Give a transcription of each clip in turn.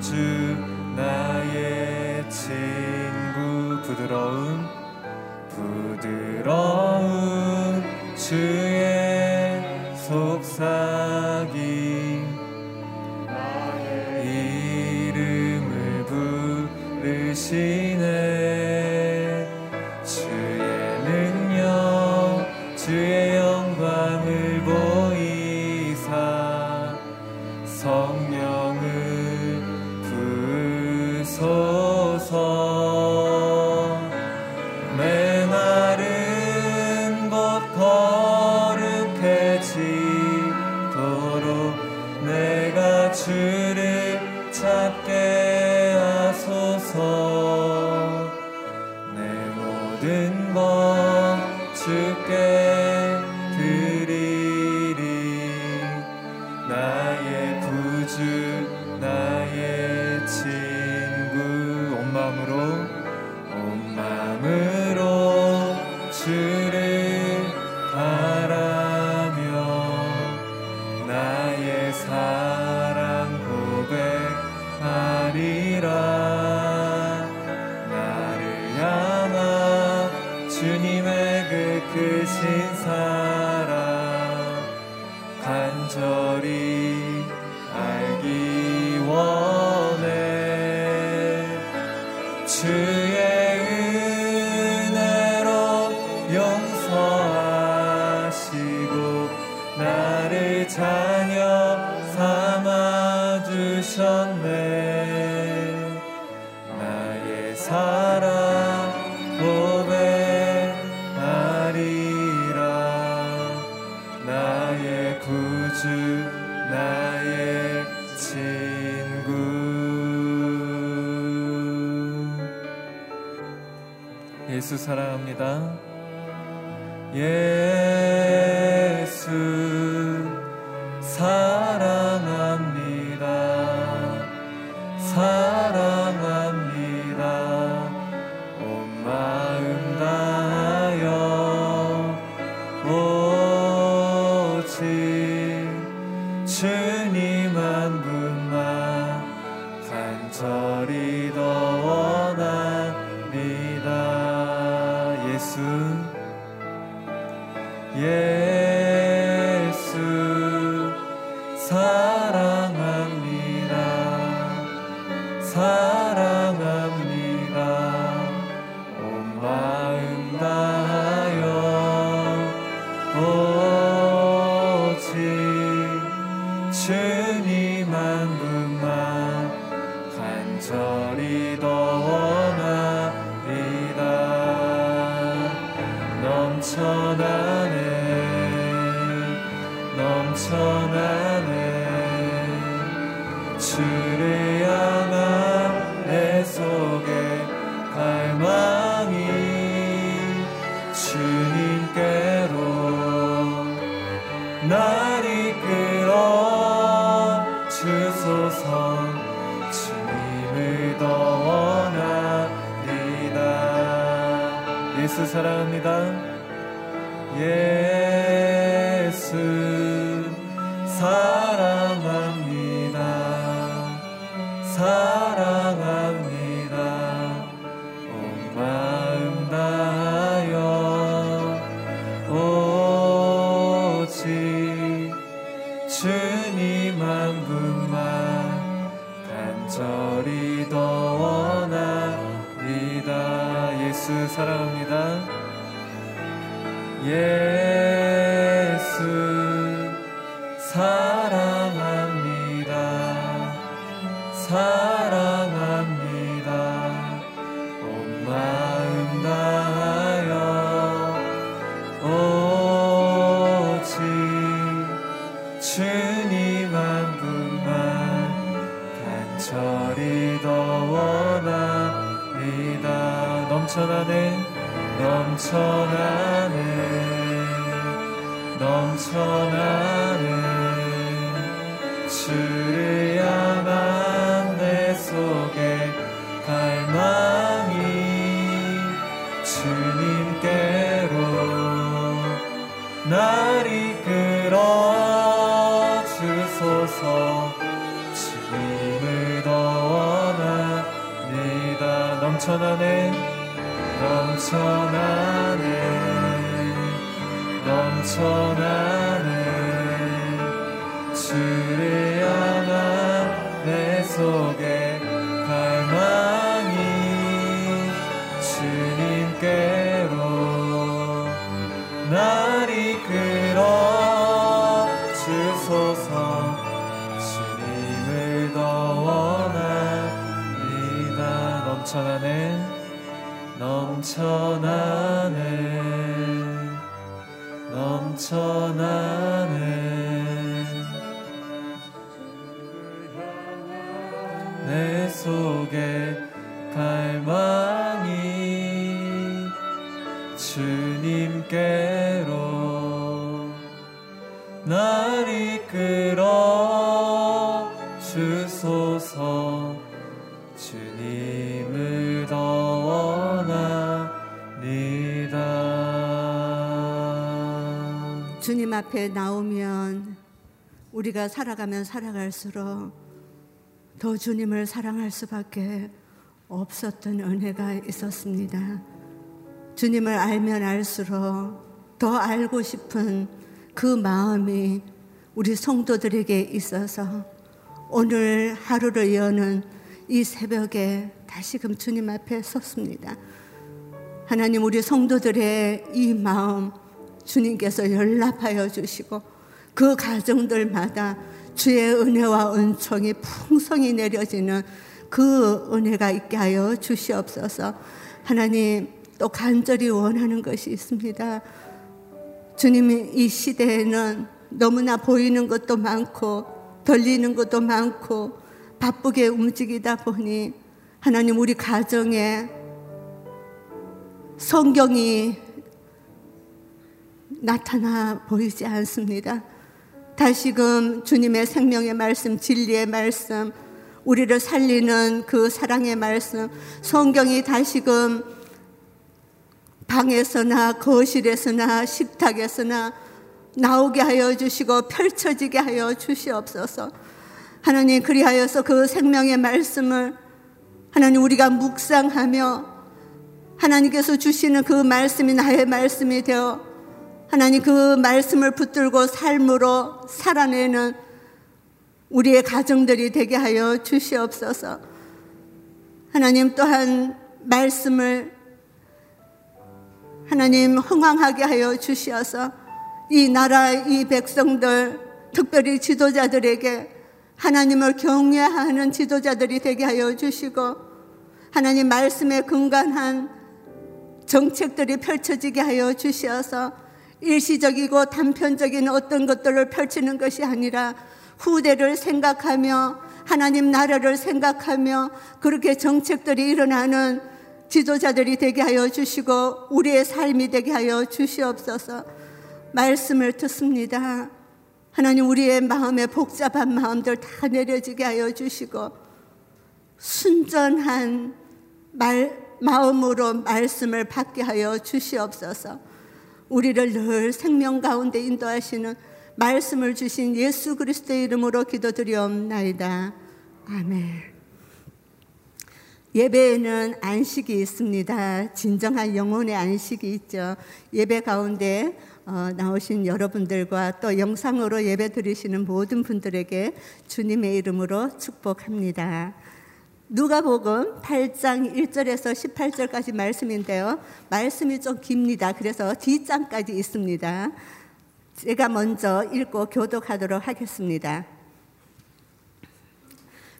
주 나의 친구 부드러운 부드러운 주 감사합니다. 날 이끌어 주소서 주님을 떠나리다 예수 사랑합니다. 예. 넘쳐나네 넘쳐나네 넘쳐나네. 주를 향한 내 속에 갈망이 주님께로 날 이끌어 주소서. 주님을 더 원합니다. 넘쳐나네 넘쳐나네. 넘쳐나 속에 갈망이 주님께로 날 이끌어 주소서 주님을 더 원합니다. 주님 앞에 나오면 우리가 살아가면 살아갈수록 더 주님을 사랑할 수밖에 없었던 은혜가 있었습니다. 주님을 알면 알수록 더 알고 싶은 그 마음이 우리 성도들에게 있어서 오늘 하루를 여는 이 새벽에 다시금 주님 앞에 섰습니다. 하나님 우리 성도들의 이 마음 주님께서 연락하여 주시고 그 가정들마다 주의 은혜와 은총이 풍성히 내려지는 그 은혜가 있게 하여 주시옵소서. 하나님 또 간절히 원하는 것이 있습니다. 주님이 이 시대에는 너무나 보이는 것도 많고 들리는 것도 많고 바쁘게 움직이다 보니 하나님 우리 가정에 성경이 나타나 보이지 않습니다. 다시금 주님의 생명의 말씀, 진리의 말씀, 우리를 살리는 그 사랑의 말씀, 성경이 다시금 방에서나 거실에서나 식탁에서나 나오게 하여 주시고 펼쳐지게 하여 주시옵소서. 하나님 그리하여서 그 생명의 말씀을 하나님 우리가 묵상하며 하나님께서 주시는 그 말씀이 나의 말씀이 되어 하나님 그 말씀을 붙들고 삶으로 살아내는 우리의 가정들이 되게 하여 주시옵소서. 하나님 또한 말씀을 하나님 흥왕하게 하여 주시어서 이 나라 이 백성들 특별히 지도자들에게 하나님을 경외하는 지도자들이 되게 하여 주시고 하나님 말씀에 근간한 정책들이 펼쳐지게 하여 주시어서 일시적이고 단편적인 어떤 것들을 펼치는 것이 아니라 후대를 생각하며 하나님 나라를 생각하며 그렇게 정책들이 일어나는 지도자들이 되게 하여 주시고 우리의 삶이 되게 하여 주시옵소서 말씀을 듣습니다. 하나님 우리의 마음에 복잡한 마음들 다 내려지게 하여 주시고 순전한 말, 마음으로 말씀을 받게 하여 주시옵소서. 우리를 늘 생명 가운데 인도하시는 말씀을 주신 예수 그리스도의 이름으로 기도드리옵나이다. 아멘. 예배에는 안식이 있습니다. 진정한 영혼의 안식이 있죠. 예배 가운데 어, 나오신 여러분들과 또 영상으로 예배 드리시는 모든 분들에게 주님의 이름으로 축복합니다. 누가복음 8장 1절에서 18절까지 말씀인데요. 말씀이 좀 깁니다. 그래서 뒷장까지 있습니다. 제가 먼저 읽고 교독하도록 하겠습니다.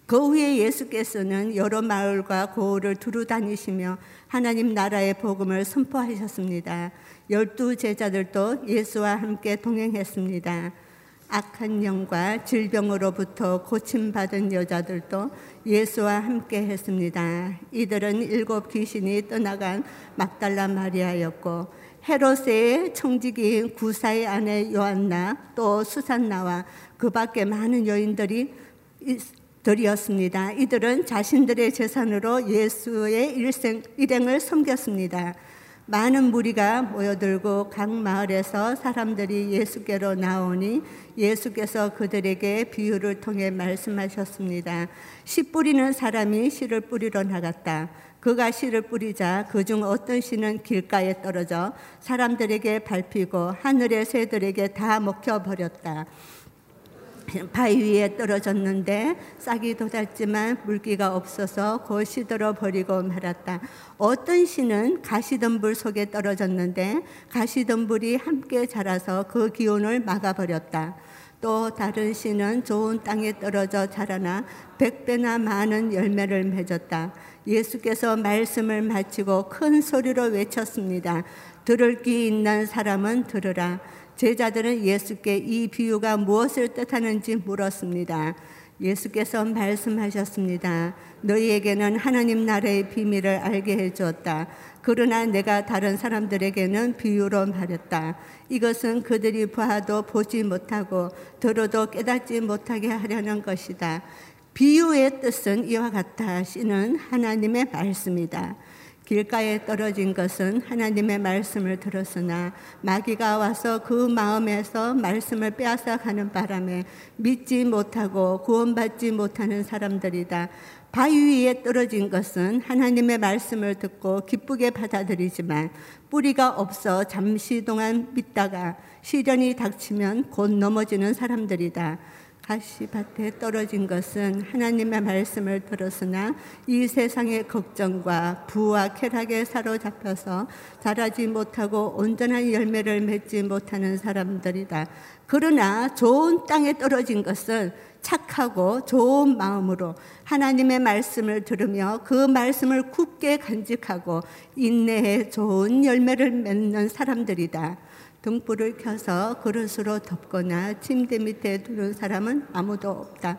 그 후에 예수께서는 여러 마을과 고을을 두루 다니시며 하나님 나라의 복음을 선포하셨습니다. 열두 제자들도 예수와 함께 동행했습니다. 악한 영과 질병으로부터 고침받은 여자들도 예수와 함께 했습니다. 이들은 일곱 귀신이 떠나간 막달라 마리아였고 헤롯의 청지기 구사의 아내 요한나 또 수산나와 그 밖에 많은 여인들이 들이었습니다. 이들은 자신들의 재산으로 예수의 일생, 일행을 섬겼습니다. 많은 무리가 모여들고 각 마을에서 사람들이 예수께로 나오니 예수께서 그들에게 비유를 통해 말씀하셨습니다. 씨 뿌리는 사람이 씨를 뿌리러 나갔다. 그가 씨를 뿌리자 그중 어떤 씨는 길가에 떨어져 사람들에게 밟히고 하늘의 새들에게 다 먹혀 버렸다. 바위 위에 떨어졌는데 싹이 돋았지만 물기가 없어서 곧 시들어 버리고 말았다. 어떤 씨는 가시덤불 속에 떨어졌는데 가시덤불이 함께 자라서 그 기운을 막아버렸다. 또 다른 씨는 좋은 땅에 떨어져 자라나 백배나 많은 열매를 맺었다. 예수께서 말씀을 마치고 큰 소리로 외쳤습니다. 들을 귀 있는 사람은 들으라. 제자들은 예수께 이 비유가 무엇을 뜻하는지 물었습니다. 예수께서 말씀하셨습니다. 너희에게는 하나님 나라의 비밀을 알게 해주었다. 그러나 내가 다른 사람들에게는 비유로 말했다. 이것은 그들이 보아도 보지 못하고 들어도 깨닫지 못하게 하려는 것이다. 비유의 뜻은 이와 같다. 씨는 하나님의 말씀이다. 길가에 떨어진 것은 하나님의 말씀을 들었으나 마귀가 와서 그 마음에서 말씀을 빼앗아 가는 바람에 믿지 못하고 구원받지 못하는 사람들이다. 바위 위에 떨어진 것은 하나님의 말씀을 듣고 기쁘게 받아들이지만 뿌리가 없어 잠시 동안 믿다가 시련이 닥치면 곧 넘어지는 사람들이다. 가시밭에 떨어진 것은 하나님의 말씀을 들었으나 이 세상의 걱정과 부와 쾌락에 사로잡혀서 자라지 못하고 온전한 열매를 맺지 못하는 사람들이다. 그러나 좋은 땅에 떨어진 것은 착하고 좋은 마음으로 하나님의 말씀을 들으며 그 말씀을 굳게 간직하고 인내에 좋은 열매를 맺는 사람들이다. 등불을 켜서 그릇으로 덮거나 침대 밑에 두는 사람은 아무도 없다.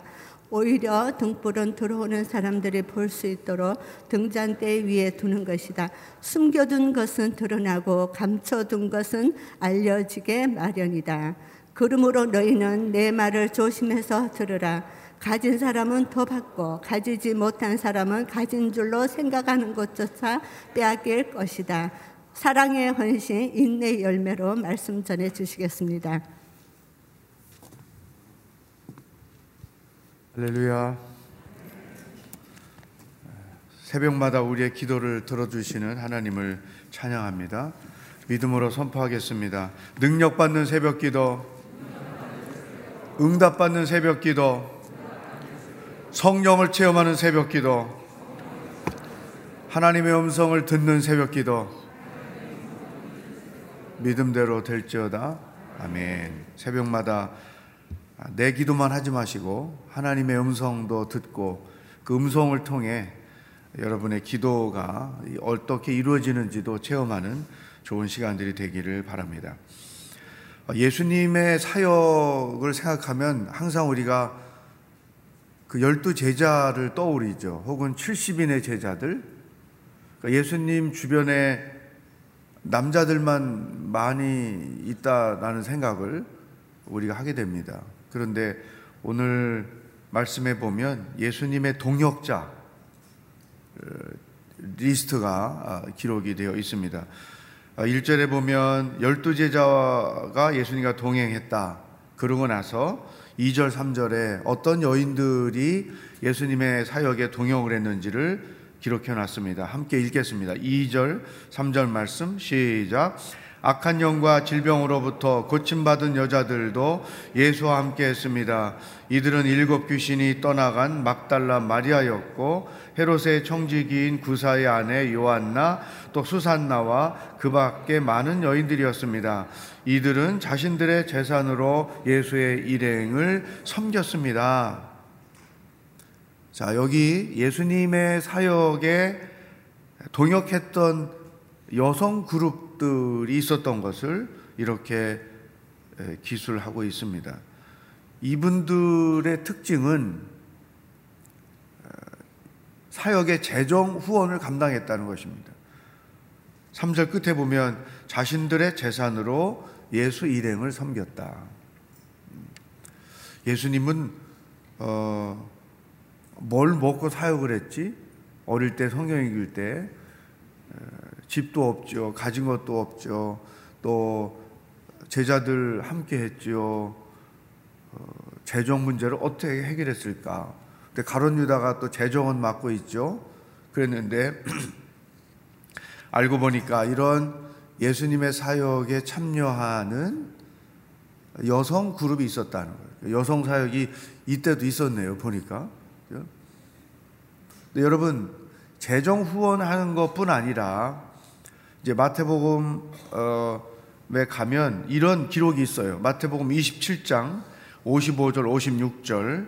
오히려 등불은 들어오는 사람들이 볼 수 있도록 등잔대 위에 두는 것이다. 숨겨둔 것은 드러나고 감춰둔 것은 알려지게 마련이다. 그러므로 너희는 내 말을 조심해서 들으라. 가진 사람은 더 받고 가지지 못한 사람은 가진 줄로 생각하는 것조차 빼앗길 것이다. 사랑의 헌신, 인내 열매로 말씀 전해 주시겠습니다. 할렐루야. 새벽마다 우리의 기도를 들어주시는 하나님을 찬양합니다. 믿음으로 선포하겠습니다. 능력받는 새벽 기도, 응답받는 새벽 기도, 성령을 체험하는 새벽 기도, 하나님의 음성을 듣는 새벽 기도, 믿음대로 될지어다. 아멘. 새벽마다 내 기도만 하지 마시고 하나님의 음성도 듣고 그 음성을 통해 여러분의 기도가 어떻게 이루어지는지도 체험하는 좋은 시간들이 되기를 바랍니다. 예수님의 사역을 생각하면 항상 우리가 그 열두 제자를 떠오르죠. 혹은 70인의 제자들. 그러니까 예수님 주변에 남자들만 많이 있다라는 생각을 우리가 하게 됩니다. 그런데 오늘 말씀에 보면 예수님의 동역자 어, 리스트가 아, 기록이 되어 있습니다. 1절에 아, 보면 열두 제자가 예수님과 동행했다. 그러고 나서 2절, 3절에 어떤 여인들이 예수님의 사역에 동역을 했는지를 기록해 놨습니다. 함께 읽겠습니다. 2절, 3절 말씀 시작. 악한 영과 질병으로부터 고침받은 여자들도 예수와 함께 했습니다. 이들은 일곱 귀신이 떠나간 막달라 마리아였고 헤롯의 청지기인 구사의 아내 요한나 또 수산나와 그 밖에 많은 여인들이었습니다. 이들은 자신들의 재산으로 예수의 일행을 섬겼습니다. 자, 여기 예수님의 사역에 동역했던 여성 그룹들이 있었던 것을 이렇게 기술하고 있습니다. 이분들의 특징은 사역의 재정 후원을 감당했다는 것입니다. 3절 끝에 보면 자신들의 재산으로 예수 일행을 섬겼다. 예수님은 어, 뭘 먹고 사역을 했지? 어릴 때 성경 읽을 때 집도 없죠. 가진 것도 없죠. 또 제자들 함께 했죠. 어, 재정 문제를 어떻게 해결했을까? 근데 가론 유다가 또 재정은 맡고 있죠. 그랬는데 알고 보니까 이런 예수님의 사역에 참여하는 여성 그룹이 있었다는 거예요. 여성 사역이 이때도 있었네요. 보니까. 여러분 재정 후원하는 것뿐 아니라 이제 마태복음에 가면 이런 기록이 있어요. 마태복음 27장 55절 56절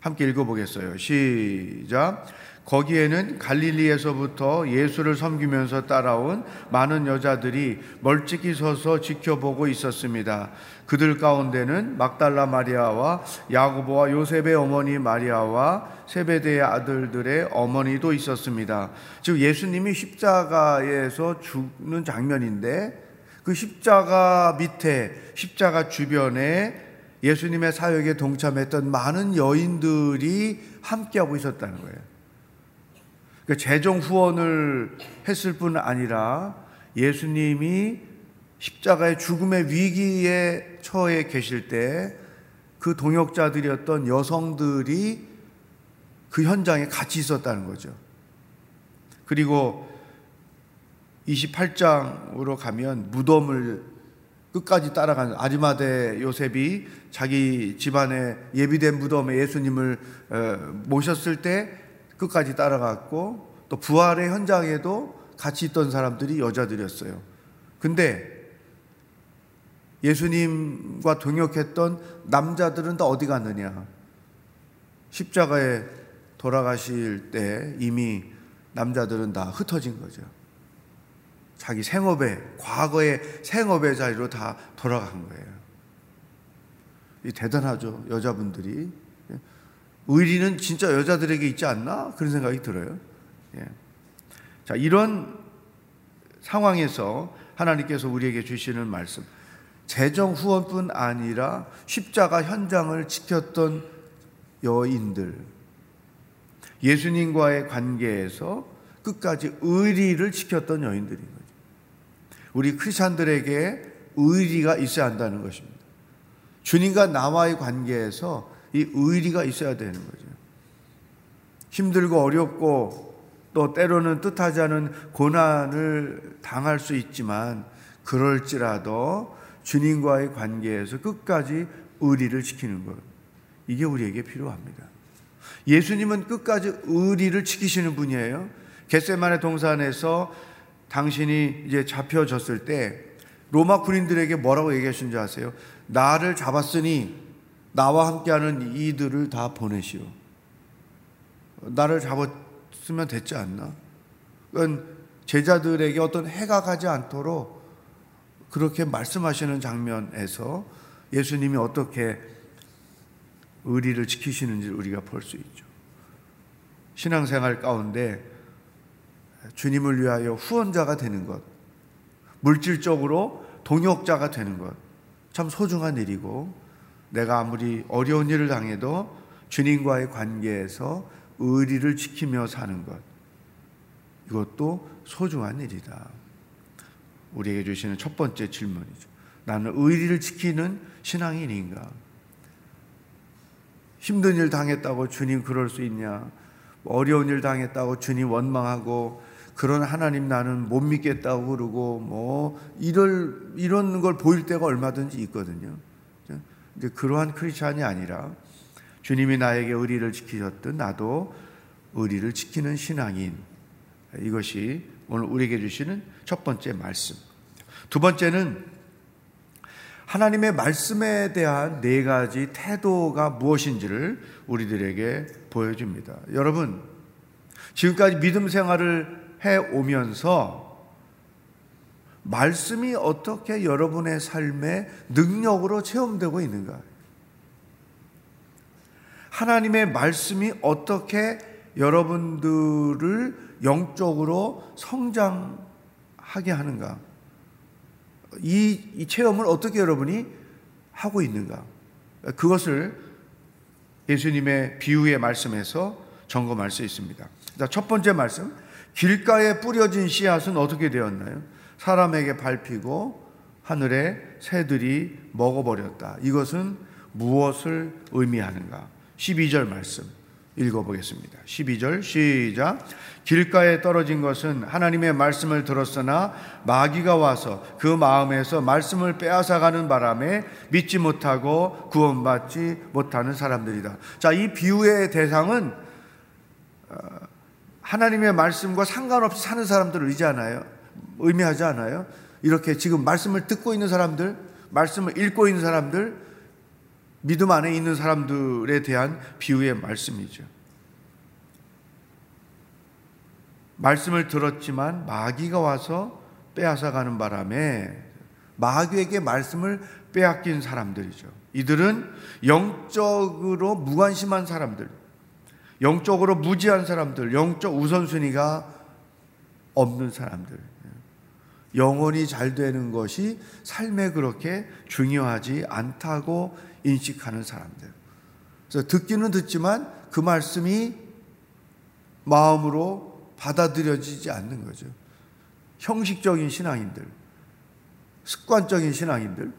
함께 읽어보겠어요. 시작. 거기에는 갈릴리에서부터 예수를 섬기면서 따라온 많은 여자들이 멀찍이 서서 지켜보고 있었습니다. 그들 가운데는 막달라 마리아와 야고보와 요셉의 어머니 마리아와 세베대의 아들들의 어머니도 있었습니다. 즉 예수님이 십자가에서 죽는 장면인데 그 십자가 밑에 십자가 주변에 예수님의 사역에 동참했던 많은 여인들이 함께하고 있었다는 거예요. 그 재정 후원을 했을 뿐 아니라 예수님이 십자가의 죽음의 위기에 처해 계실 때 그 동역자들이었던 여성들이 그 현장에 같이 있었다는 거죠. 그리고 28장으로 가면 무덤을 끝까지 따라간 아리마대 요셉이 자기 집안에 예비된 무덤에 예수님을 어, 모셨을 때 끝까지 따라갔고 또 부활의 현장에도 같이 있던 사람들이 여자들이었어요. 근데 예수님과 동역했던 남자들은 다 어디 갔느냐? 십자가에 돌아가실 때 이미 남자들은 다 흩어진 거죠. 자기 생업에, 과거의 생업의 자리로 다 돌아간 거예요. 이 대단하죠, 여자분들이. 의리는 진짜 여자들에게 있지 않나? 그런 생각이 들어요. 예. 자, 이런 상황에서 하나님께서 우리에게 주시는 말씀. 재정 후원뿐 아니라 십자가 현장을 지켰던 여인들. 예수님과의 관계에서 끝까지 의리를 지켰던 여인들인 거죠. 우리 크리스천들에게 의리가 있어야 한다는 것입니다. 주님과 나와의 관계에서 이 의리가 있어야 되는 거죠. 힘들고 어렵고 또 때로는 뜻하지 않은 고난을 당할 수 있지만 그럴지라도 주님과의 관계에서 끝까지 의리를 지키는 것. 이게 우리에게 필요합니다. 예수님은 끝까지 의리를 지키시는 분이에요. 겟세만의 동산에서 당신이 이제 잡혀졌을 때 로마 군인들에게 뭐라고 얘기하신 줄 아세요? 나를 잡았으니 나와 함께하는 이들을 다 보내시오. 나를 잡았으면 됐지 않나? 그건 제자들에게 어떤 해가 가지 않도록 그렇게 말씀하시는 장면에서 예수님이 어떻게 의리를 지키시는지 우리가 볼 수 있죠. 신앙생활 가운데 주님을 위하여 후원자가 되는 것, 물질적으로 동역자가 되는 것, 참 소중한 일이고 내가 아무리 어려운 일을 당해도 주님과의 관계에서 의리를 지키며 사는 것. 이것도 소중한 일이다. 우리에게 주시는 첫 번째 질문이죠. 나는 의리를 지키는 신앙인인가? 힘든 일 당했다고 주님 그럴 수 있냐? 어려운 일 당했다고 주님 원망하고 그런 하나님 나는 못 믿겠다고 그러고 뭐 이럴 이런 걸 보일 때가 얼마든지 있거든요. 근데 그러한 크리스찬이 아니라 주님이 나에게 의리를 지키셨듯 나도 의리를 지키는 신앙인 이것이 오늘 우리에게 주시는 첫 번째 말씀. 두 번째는 하나님의 말씀에 대한 네 가지 태도가 무엇인지를 우리들에게 보여줍니다. 여러분, 지금까지 믿음 생활을 해 오면서 말씀이 어떻게 여러분의 삶의 능력으로 체험되고 있는가? 하나님의 말씀이 어떻게 여러분들을 영적으로 성장하게 하는가? 이, 이 체험을 어떻게 여러분이 하고 있는가? 그것을 예수님의 비유의 말씀에서 점검할 수 있습니다. 자, 첫 번째 말씀. 길가에 뿌려진 씨앗은 어떻게 되었나요? 사람에게 밟히고 하늘의 새들이 먹어버렸다. 이것은 무엇을 의미하는가? 12절 말씀 읽어보겠습니다. 12절 시작. 길가에 떨어진 것은 하나님의 말씀을 들었으나 마귀가 와서 그 마음에서 말씀을 빼앗아가는 바람에 믿지 못하고 구원받지 못하는 사람들이다. 자, 이 비유의 대상은 어, 하나님의 말씀과 상관없이 사는 사람들을 의지하나요? 의미하지 않아요? 이렇게 지금 말씀을 듣고 있는 사람들, 말씀을 읽고 있는 사람들, 믿음 안에 있는 사람들에 대한 비유의 말씀이죠. 말씀을 들었지만 마귀가 와서 빼앗아가는 바람에 마귀에게 말씀을 빼앗긴 사람들이죠. 이들은 영적으로 무관심한 사람들, 영적으로 무지한 사람들, 영적 우선순위가 없는 사람들. 영혼이 잘 되는 것이 삶에 그렇게 중요하지 않다고 인식하는 사람들. 그래서 듣기는 듣지만 그 말씀이 마음으로 받아들여지지 않는 거죠. 형식적인 신앙인들, 습관적인 신앙인들.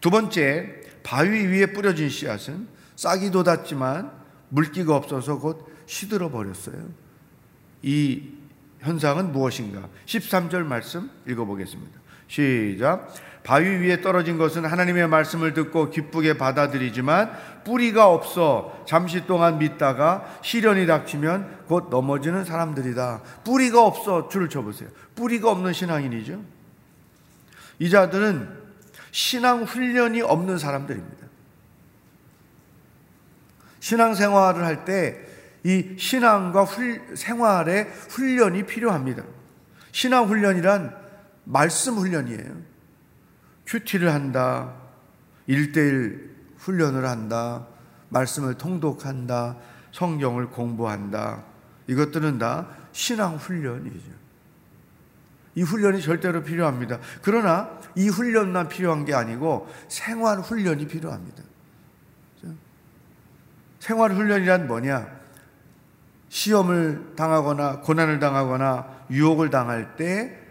두 번째, 바위 위에 뿌려진 씨앗은 싹이 돋았지만 물기가 없어서 곧 시들어 버렸어요. 이 현상은 무엇인가? 13절 말씀 읽어보겠습니다. 시작. 바위 위에 떨어진 것은 하나님의 말씀을 듣고 기쁘게 받아들이지만 뿌리가 없어 잠시 동안 믿다가 시련이 닥치면 곧 넘어지는 사람들이다. 뿌리가 없어 줄을 쳐보세요. 뿌리가 없는 신앙인이죠. 이 자들은 신앙 훈련이 없는 사람들입니다. 신앙 생활을 할 때 이 신앙과 훌, 생활의 훈련이 필요합니다. 신앙 훈련이란 말씀 훈련이에요. 큐티를 한다. 일대일 훈련을 한다. 말씀을 통독한다. 성경을 공부한다. 이것들은 다 신앙 훈련이죠. 이 훈련이 절대로 필요합니다. 그러나 이 훈련만 필요한 게 아니고 생활 훈련이 필요합니다. 생활 훈련이란 뭐냐? 시험을 당하거나 고난을 당하거나 유혹을 당할 때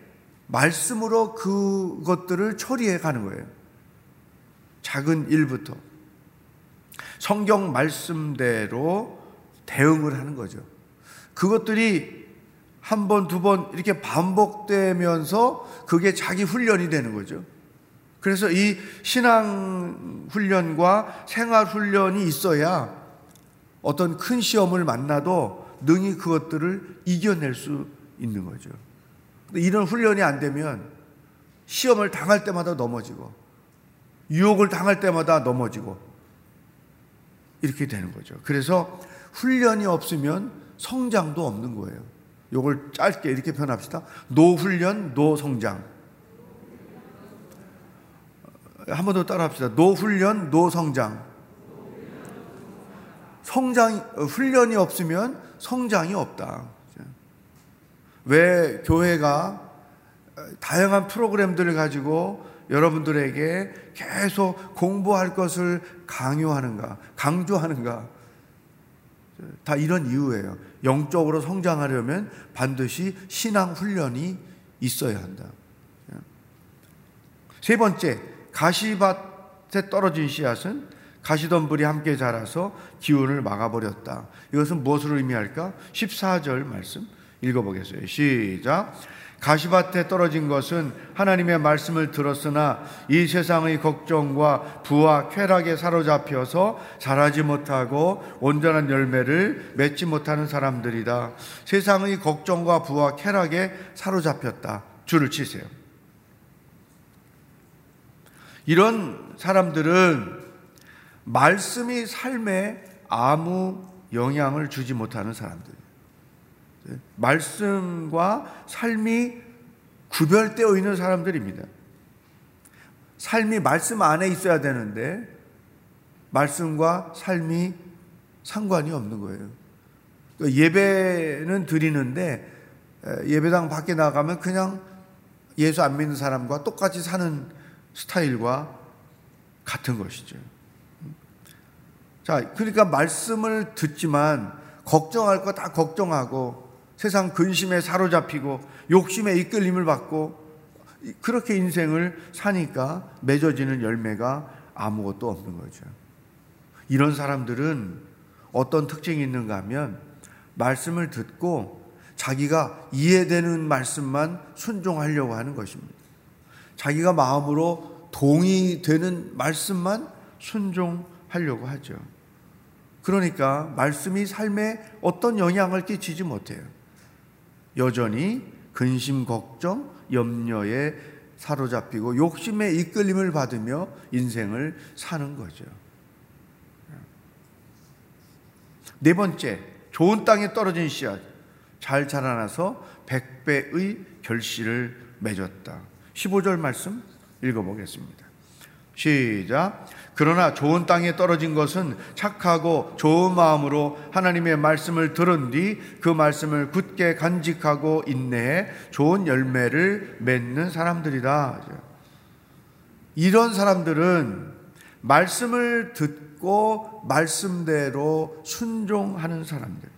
말씀으로 그것들을 처리해 가는 거예요. 작은 일부터. 성경 말씀대로 대응을 하는 거죠. 그것들이 한 번, 두 번 이렇게 반복되면서 그게 자기 훈련이 되는 거죠. 그래서 이 신앙 훈련과 생활 훈련이 있어야 어떤 큰 시험을 만나도 능히 그것들을 이겨낼 수 있는 거죠. 이런 훈련이 안 되면 시험을 당할 때마다 넘어지고 유혹을 당할 때마다 넘어지고 이렇게 되는 거죠. 그래서 훈련이 없으면 성장도 없는 거예요. 요걸 짧게 이렇게 표현합시다. 노훈련, 노성장. 한 번 더 따라합시다. 노훈련, 노성장. 성장, 훈련이 없으면 성장이 없다. 왜 교회가 다양한 프로그램들을 가지고 여러분들에게 계속 공부할 것을 강요하는가, 강조하는가. 다 이런 이유예요. 영적으로 성장하려면 반드시 신앙 훈련이 있어야 한다. 세 번째, 가시밭에 떨어진 씨앗은 가시덤불이 함께 자라서 기운을 막아버렸다. 이것은 무엇을 의미할까? 14절 말씀 읽어보겠어요. 시작. 가시밭에 떨어진 것은 하나님의 말씀을 들었으나 이 세상의 걱정과 부와 쾌락에 사로잡혀서 자라지 못하고 온전한 열매를 맺지 못하는 사람들이다. 세상의 걱정과 부와 쾌락에 사로잡혔다. 줄을 치세요. 이런 사람들은 말씀이 삶에 아무 영향을 주지 못하는 사람들. 말씀과 삶이 구별되어 있는 사람들입니다. 삶이 말씀 안에 있어야 되는데 말씀과 삶이 상관이 없는 거예요. 그러니까 예배는 드리는데 예배당 밖에 나가면 그냥 예수 안 믿는 사람과 똑같이 사는 스타일과 같은 것이죠. 자, 그러니까 말씀을 듣지만 걱정할 거 다 걱정하고 세상 근심에 사로잡히고 욕심에 이끌림을 받고 그렇게 인생을 사니까 맺어지는 열매가 아무것도 없는 거죠. 이런 사람들은 어떤 특징이 있는가 하면 말씀을 듣고 자기가 이해되는 말씀만 순종하려고 하는 것입니다. 자기가 마음으로 동의되는 말씀만 순종하려고 하죠. 그러니까 말씀이 삶에 어떤 영향을 끼치지 못해요. 여전히 근심, 걱정, 염려에 사로잡히고 욕심에 이끌림을 받으며 인생을 사는 거죠. 네 번째, 좋은 땅에 떨어진 씨앗. 잘 자라나서 백배의 결실을 맺었다. 15절 말씀 읽어보겠습니다. 시작. 그러나 좋은 땅에 떨어진 것은 착하고 좋은 마음으로 하나님의 말씀을 들은 뒤 그 말씀을 굳게 간직하고 인내해 좋은 열매를 맺는 사람들이다. 이런 사람들은 말씀을 듣고 말씀대로 순종하는 사람들.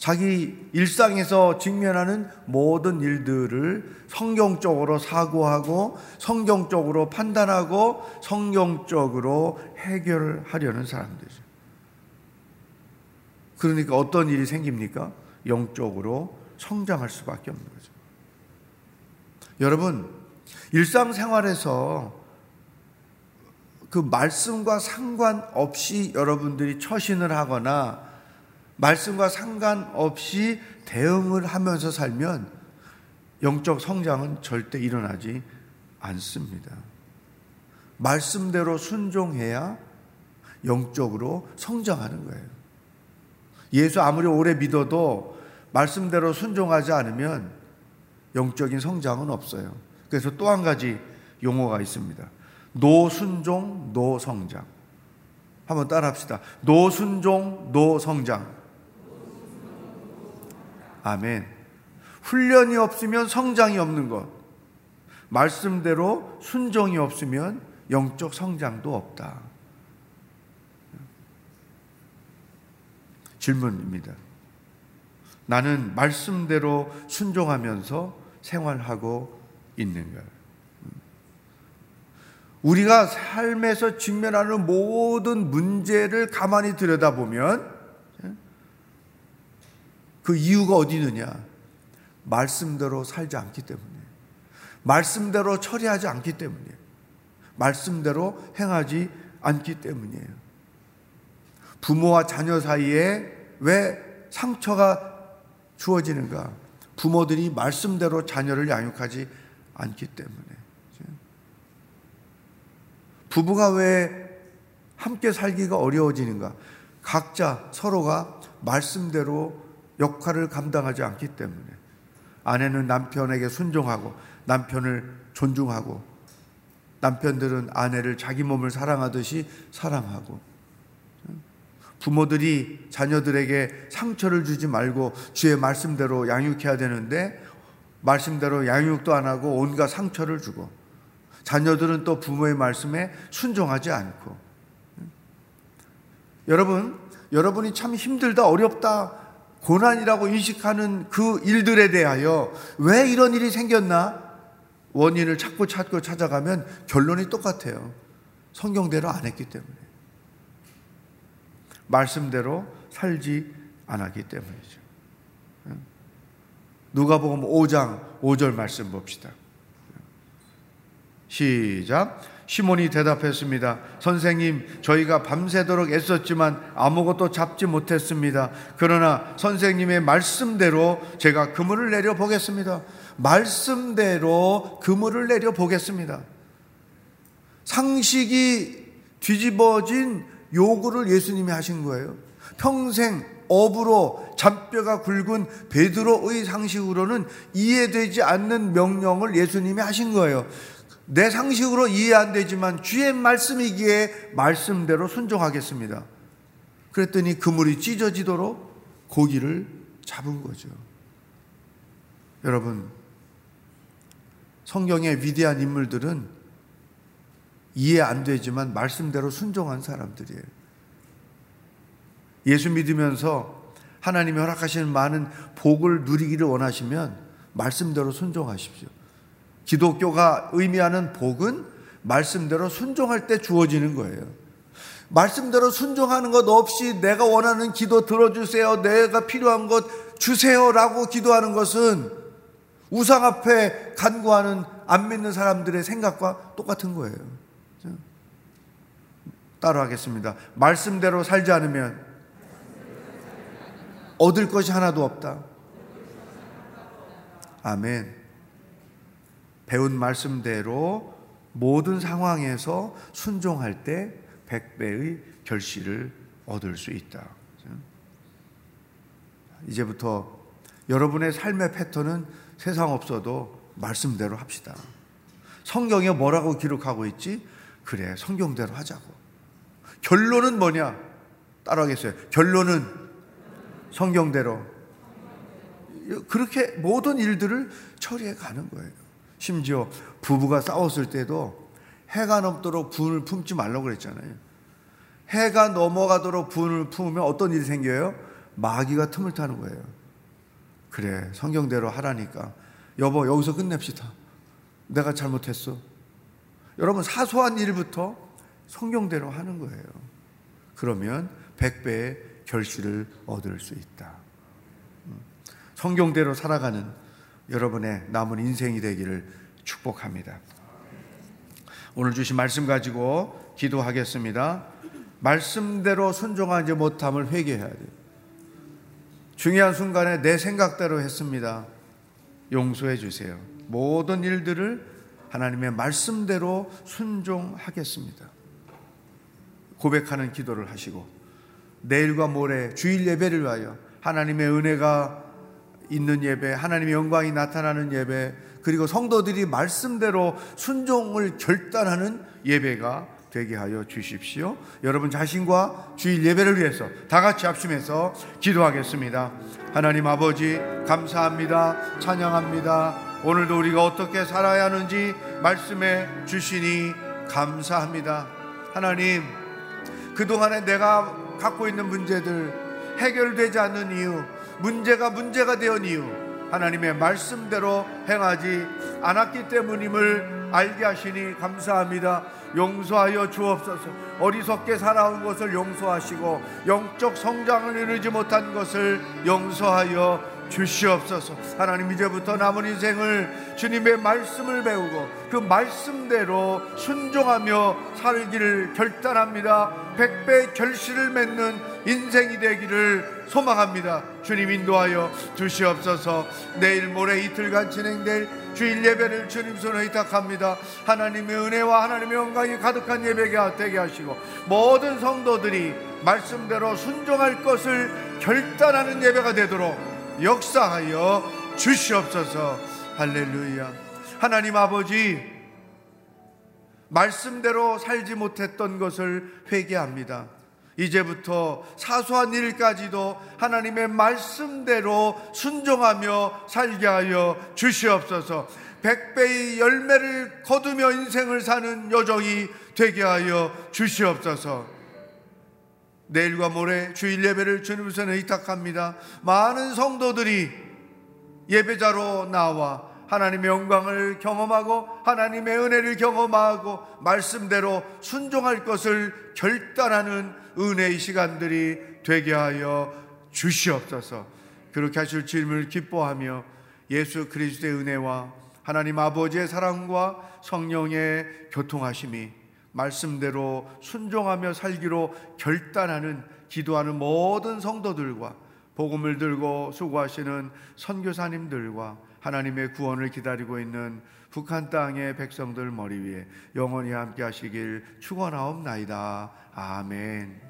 자기 일상에서 직면하는 모든 일들을 성경적으로 사고하고 성경적으로 판단하고 성경적으로 해결하려는 사람들이죠. 그러니까 어떤 일이 생깁니까? 영적으로 성장할 수밖에 없는 거죠. 여러분, 일상생활에서 그 말씀과 상관없이 여러분들이 처신을 하거나 말씀과 상관없이 대응을 하면서 살면 영적 성장은 절대 일어나지 않습니다. 말씀대로 순종해야 영적으로 성장하는 거예요. 예수 아무리 오래 믿어도 말씀대로 순종하지 않으면 영적인 성장은 없어요. 그래서 또 한 가지 용어가 있습니다. 노순종, 노성장. 한번 따라 합시다. 노순종, 노성장. 아멘. 훈련이 없으면 성장이 없는 것. 말씀대로 순종이 없으면 영적 성장도 없다. 질문입니다. 나는 말씀대로 순종하면서 생활하고 있는가? 우리가 삶에서 직면하는 모든 문제를 가만히 들여다보면 그 이유가 어디 있느냐? 말씀대로 살지 않기 때문에. 말씀대로 처리하지 않기 때문에. 말씀대로 행하지 않기 때문이에요. 부모와 자녀 사이에 왜 상처가 주어지는가? 부모들이 말씀대로 자녀를 양육하지 않기 때문에. 부부가 왜 함께 살기가 어려워지는가? 각자 서로가 말씀대로 역할을 감당하지 않기 때문에 아내는 남편에게 순종하고 남편을 존중하고 남편들은 아내를 자기 몸을 사랑하듯이 사랑하고 부모들이 자녀들에게 상처를 주지 말고 주의 말씀대로 양육해야 되는데 말씀대로 양육도 안 하고 온갖 상처를 주고 자녀들은 또 부모의 말씀에 순종하지 않고 여러분 여러분이 참 힘들다 어렵다 고난이라고 인식하는 그 일들에 대하여 왜 이런 일이 생겼나? 원인을 찾고 찾고 찾아가면 결론이 똑같아요. 성경대로 안 했기 때문에. 말씀대로 살지 않았기 때문이죠. 누가복음 5장 5절 말씀 봅시다. 시작. 시몬이 대답했습니다. 선생님, 저희가 밤새도록 애썼지만 아무것도 잡지 못했습니다. 그러나 선생님의 말씀대로 제가 그물을 내려 보겠습니다. 말씀대로 그물을 내려 보겠습니다. 상식이 뒤집어진 요구를 예수님이 하신 거예요. 평생 업으로 잔뼈가 굵은 베드로의 상식으로는 이해되지 않는 명령을 예수님이 하신 거예요. 내 상식으로 이해 안 되지만 주의 말씀이기에 말씀대로 순종하겠습니다. 그랬더니 그물이 찢어지도록 고기를 잡은 거죠. 여러분, 성경의 위대한 인물들은 이해 안 되지만 말씀대로 순종한 사람들이에요. 예수 믿으면서 하나님이 허락하시는 많은 복을 누리기를 원하시면 말씀대로 순종하십시오. 기독교가 의미하는 복은 말씀대로 순종할 때 주어지는 거예요. 말씀대로 순종하는 것 없이 내가 원하는 기도 들어주세요. 내가 필요한 것 주세요라고 기도하는 것은 우상 앞에 간구하는 안 믿는 사람들의 생각과 똑같은 거예요. 따라하겠습니다. 말씀대로 살지 않으면 얻을 것이 하나도 없다. 아멘. 배운 말씀대로 모든 상황에서 순종할 때 백배의 결실을 얻을 수 있다. 이제부터 여러분의 삶의 패턴은 세상 없어도 말씀대로 합시다. 성경에 뭐라고 기록하고 있지? 그래, 성경대로 하자고. 결론은 뭐냐? 따라하겠어요. 결론은 성경대로. 그렇게 모든 일들을 처리해 가는 거예요. 심지어 부부가 싸웠을 때도 해가 넘도록 분을 품지 말라고 그랬잖아요. 해가 넘어가도록 분을 품으면 어떤 일이 생겨요? 마귀가 틈을 타는 거예요. 그래, 성경대로 하라니까. 여보, 여기서 끝냅시다. 내가 잘못했어. 여러분, 사소한 일부터 성경대로 하는 거예요. 그러면 백배의 결실을 얻을 수 있다. 음. 성경대로 살아가는 여러분의 남은 인생이 되기를 축복합니다. 오늘 주신 말씀 가지고 기도하겠습니다. 말씀대로 순종하지 못함을 회개해야 돼요. 중요한 순간에 내 생각대로 했습니다. 용서해 주세요. 모든 일들을 하나님의 말씀대로 순종하겠습니다. 고백하는 기도를 하시고 내일과 모레 주일 예배를 위하여 하나님의 은혜가 있는 예배, 하나님의 영광이 나타나는 예배, 그리고 성도들이 말씀대로 순종을 결단하는 예배가 되게 하여 주십시오. 여러분 자신과 주일 예배를 위해서 다 같이 합심해서 기도하겠습니다. 하나님 아버지, 감사합니다. 찬양합니다. 오늘도 우리가 어떻게 살아야 하는지 말씀해 주시니 감사합니다. 하나님, 그동안에 내가 갖고 있는 문제들 해결되지 않는 이유, 문제가 문제가 되온 이유 하나님의 말씀대로 행하지 않았기 때문임을 알게 하시니 감사합니다. 용서하여 주옵소서. 어리석게 살아온 것을 용서하시고 영적 성장을 이루지 못한 것을 용서하여 주시옵소서. 하나님 이제부터 남은 인생을 주님의 말씀을 배우고 그 말씀대로 순종하며 살기를 결단합니다. 백배 결실을 맺는 인생이 되기를 소망합니다. 주님 인도하여 주시옵소서. 내일 모레 이틀간 진행될 주일 예배를 주님 손에 의탁합니다. 하나님의 은혜와 하나님의 영광이 가득한 예배가 되게 하시고 모든 성도들이 말씀대로 순종할 것을 결단하는 예배가 되도록 역사하여 주시옵소서. 할렐루야. 하나님 아버지, 말씀대로 살지 못했던 것을 회개합니다. 이제부터 사소한 일까지도 하나님의 말씀대로 순종하며 살게 하여 주시옵소서. 백배의 열매를 거두며 인생을 사는 여정이 되게 하여 주시옵소서. 내일과 모레 주일 예배를 주님 손에 의탁합니다. 많은 성도들이 예배자로 나와 하나님의 영광을 경험하고 하나님의 은혜를 경험하고 말씀대로 순종할 것을 결단하는 은혜의 시간들이 되게 하여 주시옵소서. 그렇게 하실 주님을 기뻐하며 예수 그리스도의 은혜와 하나님 아버지의 사랑과 성령의 교통하심이 말씀대로 순종하며 살기로 결단하는 기도하는 모든 성도들과 복음을 들고 수고하시는 선교사님들과 하나님의 구원을 기다리고 있는 북한 땅의 백성들 머리 위에 영원히 함께 하시길 축원하옵나이다. 아멘.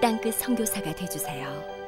땅끝 선교사가 되주세요.